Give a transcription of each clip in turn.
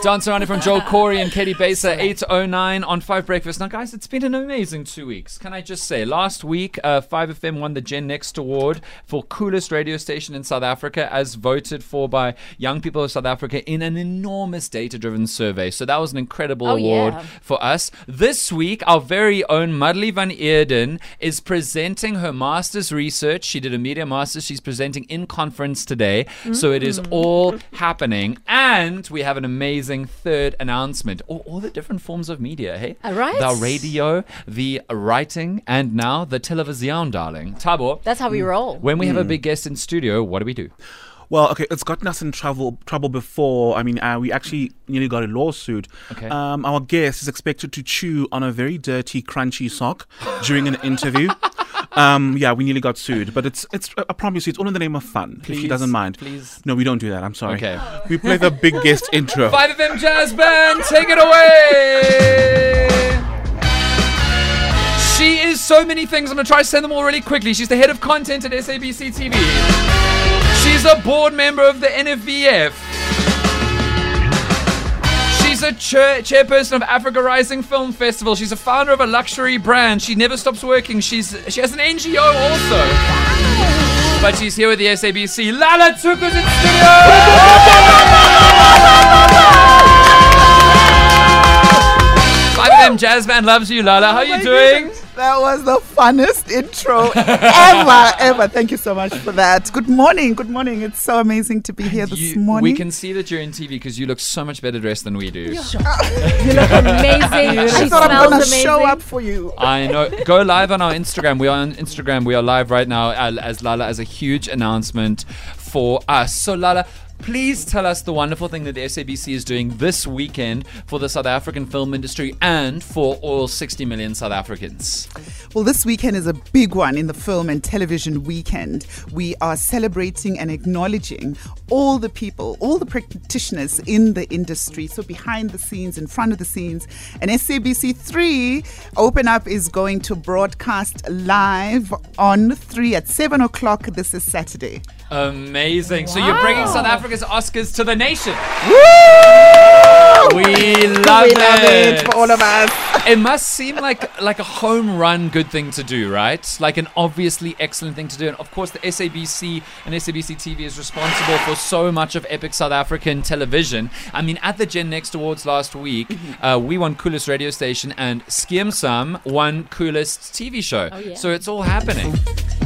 Dance around it from Joel Corry and Caity Baser, 809 on 5 Breakfast. Now, guys, it's been an amazing two weeks. Can I just say? Last week, uh, 5FM won the Gen Next Award for coolest radio station in South Africa, as voted for by young people of South Africa in an enormous data driven survey. So, that was an incredible Oh, award yeah. for us. This week, our very own Madly van Eerden is presenting her master's research. She did a media master's. She's presenting in conference today. So it is all happening. And we have an amazing third announcement. All, all the different forms of media, hey? All right. The radio, the writing, and now the television, darling. Tabo, That's how we roll. when we have a big guest in studio, what do we do? Well, okay, it's gotten us in trouble trouble before. I mean, uh, we actually nearly got a lawsuit. Okay. Um, our guest is expected to chew on a very dirty, crunchy sock during an interview. um, yeah, we nearly got sued, but it's it's. I promise you, it's all in the name of fun. if she doesn't mind, please. No, we don't do that. I'm sorry. Okay. We play the big guest intro. 5FM Jazz Band, take it away! She is so many things. I'm going to try to send them all really quickly. She's the head of content at SABC TV. She's a board member of the NFVF. She's a chair- chairperson of Africa Rising Film Festival. She's a founder of a luxury brand. She never stops working. She's she has an NGO also. But she's here with the SABC. Lala Tuku's in studio. 5FM Jazz Band loves you, Lala. How are you oh doing? Goodness, That was the funnest intro ever, ever. Thank you so much for that. Good morning. Good morning. It's so amazing to be here this You- morning. we can see that you're in TV because you look so much better dressed than we do. You look amazing. I she thought I'm gonna show up for you. I know. Go live on our Instagram. We are on Instagram. We are live right now as Lala as a huge announcement for us. So Lala. Please tell us the wonderful thing that the SABC is doing this weekend for the South African film industry and for all 60 million South Africans. Well, this weekend is a big one in the film and television weekend. We are celebrating and acknowledging all the people, all the practitioners in the industry. So, behind the scenes, in front of the scenes. And SABC 3 Open Up is going to broadcast live on 3 at 7 o'clock. This is Saturday. Amazing. So you're bringing South Africa's Oscars to the nation. We love we it. love it for all of us. It must seem like like a home run good thing to do, right? Like an obviously excellent thing to do. And of course, the SABC and SABC TV is responsible for so much of epic South African television. I mean, at the Gen Next Awards last week, uh, we won coolest radio station, and Skeem Saam won coolest TV show. yeah. So it's all happening.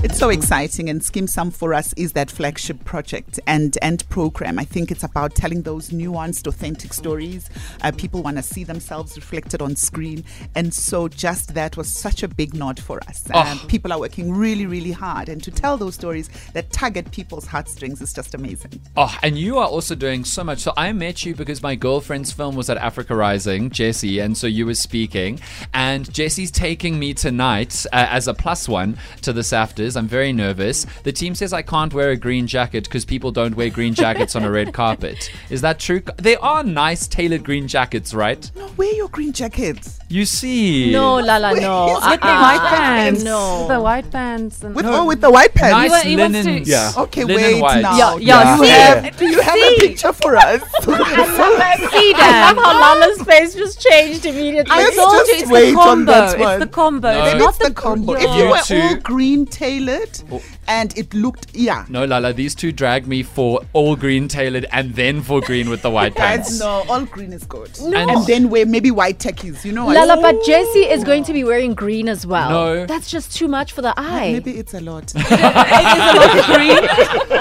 It's so exciting, and Skeem Saam for us is that flagship project and and program. I think it's about telling those nuanced, authentic stories. Uh, people want to see themselves reflected on screen, and so just that was such a big nod for us. Um, Oh. people are working really, really hard, and to tell those stories that tug at people's heartstrings is just amazing. Oh, and you are also doing so much. So I met you because my girlfriend's film was at Africa Rising, Jesse. and so you were speaking. And Jesse's taking me tonight uh, as a plus one to the SAFTAs. I'm very nervous. The team says I can't wear a green jacket because people don't wear green jackets on a red carpet. Is that true? They are nice tailored green jackets, right? No, wear your green jackets. You see. No, Lala, no. With uh-uh. the Uh-uh. white pants. No. The white pants. And With oh, with the white pants. Nice wa- he linen. to- Yeah. Okay, linen wait white. now. Yeah, Do yeah, you see? have, do you have a picture for us? See that? how Lala's face just changed immediately. I Let's told just you it's the combo. that. It's the combo. No. It's not it's the combo. If you You were all green tailored oh. and it looked, yeah. No, Lala, these two dragged me for all green tailored and then for green with the white pants. no, all green is good. And- And, then wear maybe white techies, you know. I- Lala, but Jesse is going to be wearing green as well. No. That's just too much for the eye. Maybe it's a lot. it is a lot of green.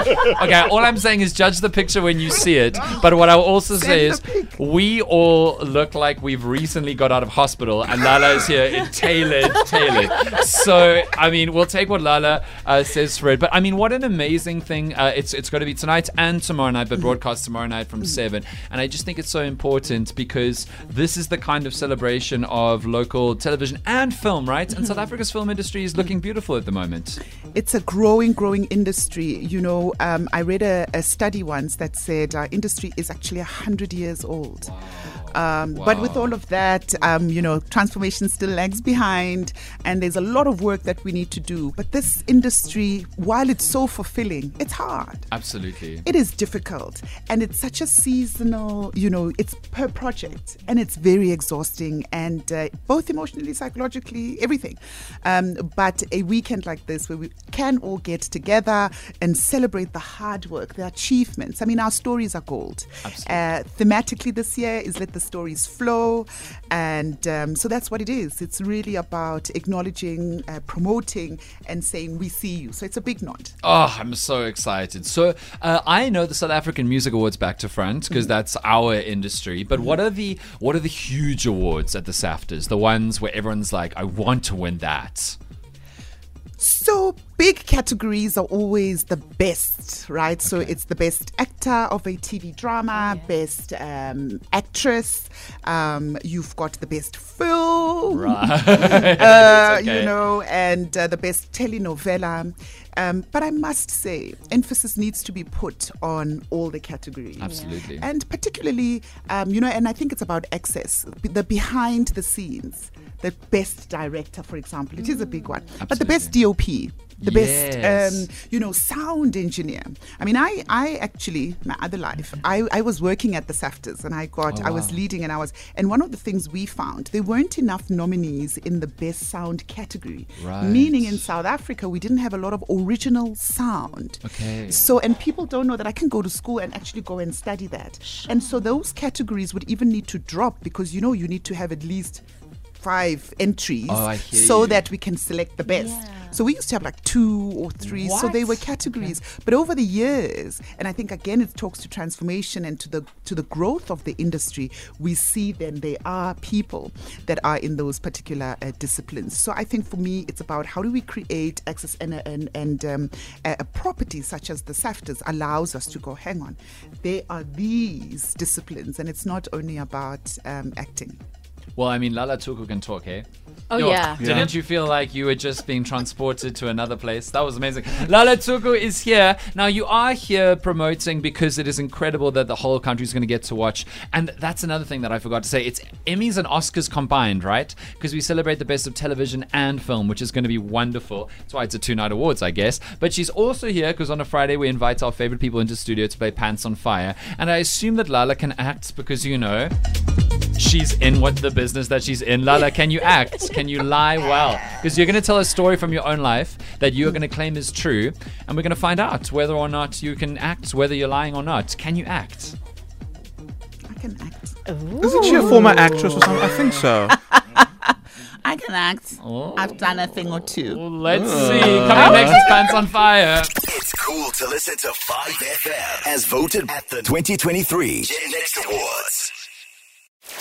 Okay, all I'm saying is judge the picture when you see it. But what I'll also say is pic. we all look like we've recently got out of hospital, and Lala is here in tailored, tailored. So I mean, we'll take what Lala uh, says for it. But I mean, what an amazing thing! Uh, it's it's going to be tonight and tomorrow night, but broadcast tomorrow night from seven. And I just think it's so important because this is the kind of celebration of local television and film, right? And South Africa's film industry is looking beautiful at the moment. It's a growing, growing industry. You know, um, I read a, a study once that said our industry is actually 100 years old. Um, But with all of that, um, you know, transformation still lags behind, and there's a lot of work that we need to do. But this industry, while it's so fulfilling, it's hard. Absolutely. It is difficult, and it's such a seasonal, you know, it's per project, and it's very exhausting, and uh, both emotionally, psychologically, everything. Um, but a weekend like this, where we can all get together and celebrate the hard work, the achievements. I mean, our stories are gold. Uh, thematically, this year is let the stories flow, and um, so that's what it is. It's really about acknowledging, uh, promoting, and saying we see you. So it's a big nod. Oh, I'm so excited. So, uh, I know the South African Music Awards back to front because that's our industry. But what are the what are the huge awards at the SAFTAs? The ones where everyone's like, I want to win that. So big categories are always the best, right? So it's the best actor of a TV drama, best um, actress. Um, you've got the best film, uh, okay. you know, and uh, the best telenovela. Um, but I must say, emphasis needs to be put on all the categories. Absolutely. And particularly, um, you know, and I think it's about access, the behind the scenes. The best director, for example, it is a big one. But the best DOP, the Yes. best, um, you know, sound engineer. I mean, I, I actually, my other life, I, I was working at the SAFTAs and I got, Oh, I was wow. leading and I was, and one of the things we found, there weren't enough nominees in the best sound category. Right. Meaning in South Africa, we didn't have a lot of original sound. Okay. So, and people don't know that I can go to school and actually go and study that. And so those categories would even need to drop because, you know, you need to have at least five entries Oh, so you. that we can select the best. So we used to have like two or three. So they were What? categories. But over the years, and I think again it talks to transformation and to the to the growth of the industry, we see then there are people that are in those particular uh, disciplines. So I think for me it's about how do we create access and and, and um, a, a property such as the SAFTAs allows us to go, hang on, there are these disciplines and it's not only about um, acting. Well, I mean, Lala Tuku can talk, eh? Oh, Yo, yeah. Didn't you feel like you were just being transported to another place? That was amazing. Lala Tuku is here. Now, you are here promoting because it is incredible that the whole country is going to get to watch. And that's another thing that I forgot to say. It's Emmys and Oscars combined, right? Because we celebrate the best of television and film, which is going to be wonderful. That's why it's a two night awards, I guess. But she's also here because on a Friday we invite our favorite people into studio to play Pants on Fire. And I assume that Lala can act because, you know, she's in what the business that she's in. Lala, can you act? Can you lie well? Because you're going to tell a story from your own life that you're going to claim is true, and we're going to find out whether or not you can act, whether you're lying or not. Can you act? I can act. Isn't she a former actress or something? I think so. I can act. Oh. I've done a thing or two. Well, let's see. Coming oh. next is Pants on Fire. It's cool to listen to 5FM as voted at the 2023 Gen Next Awards.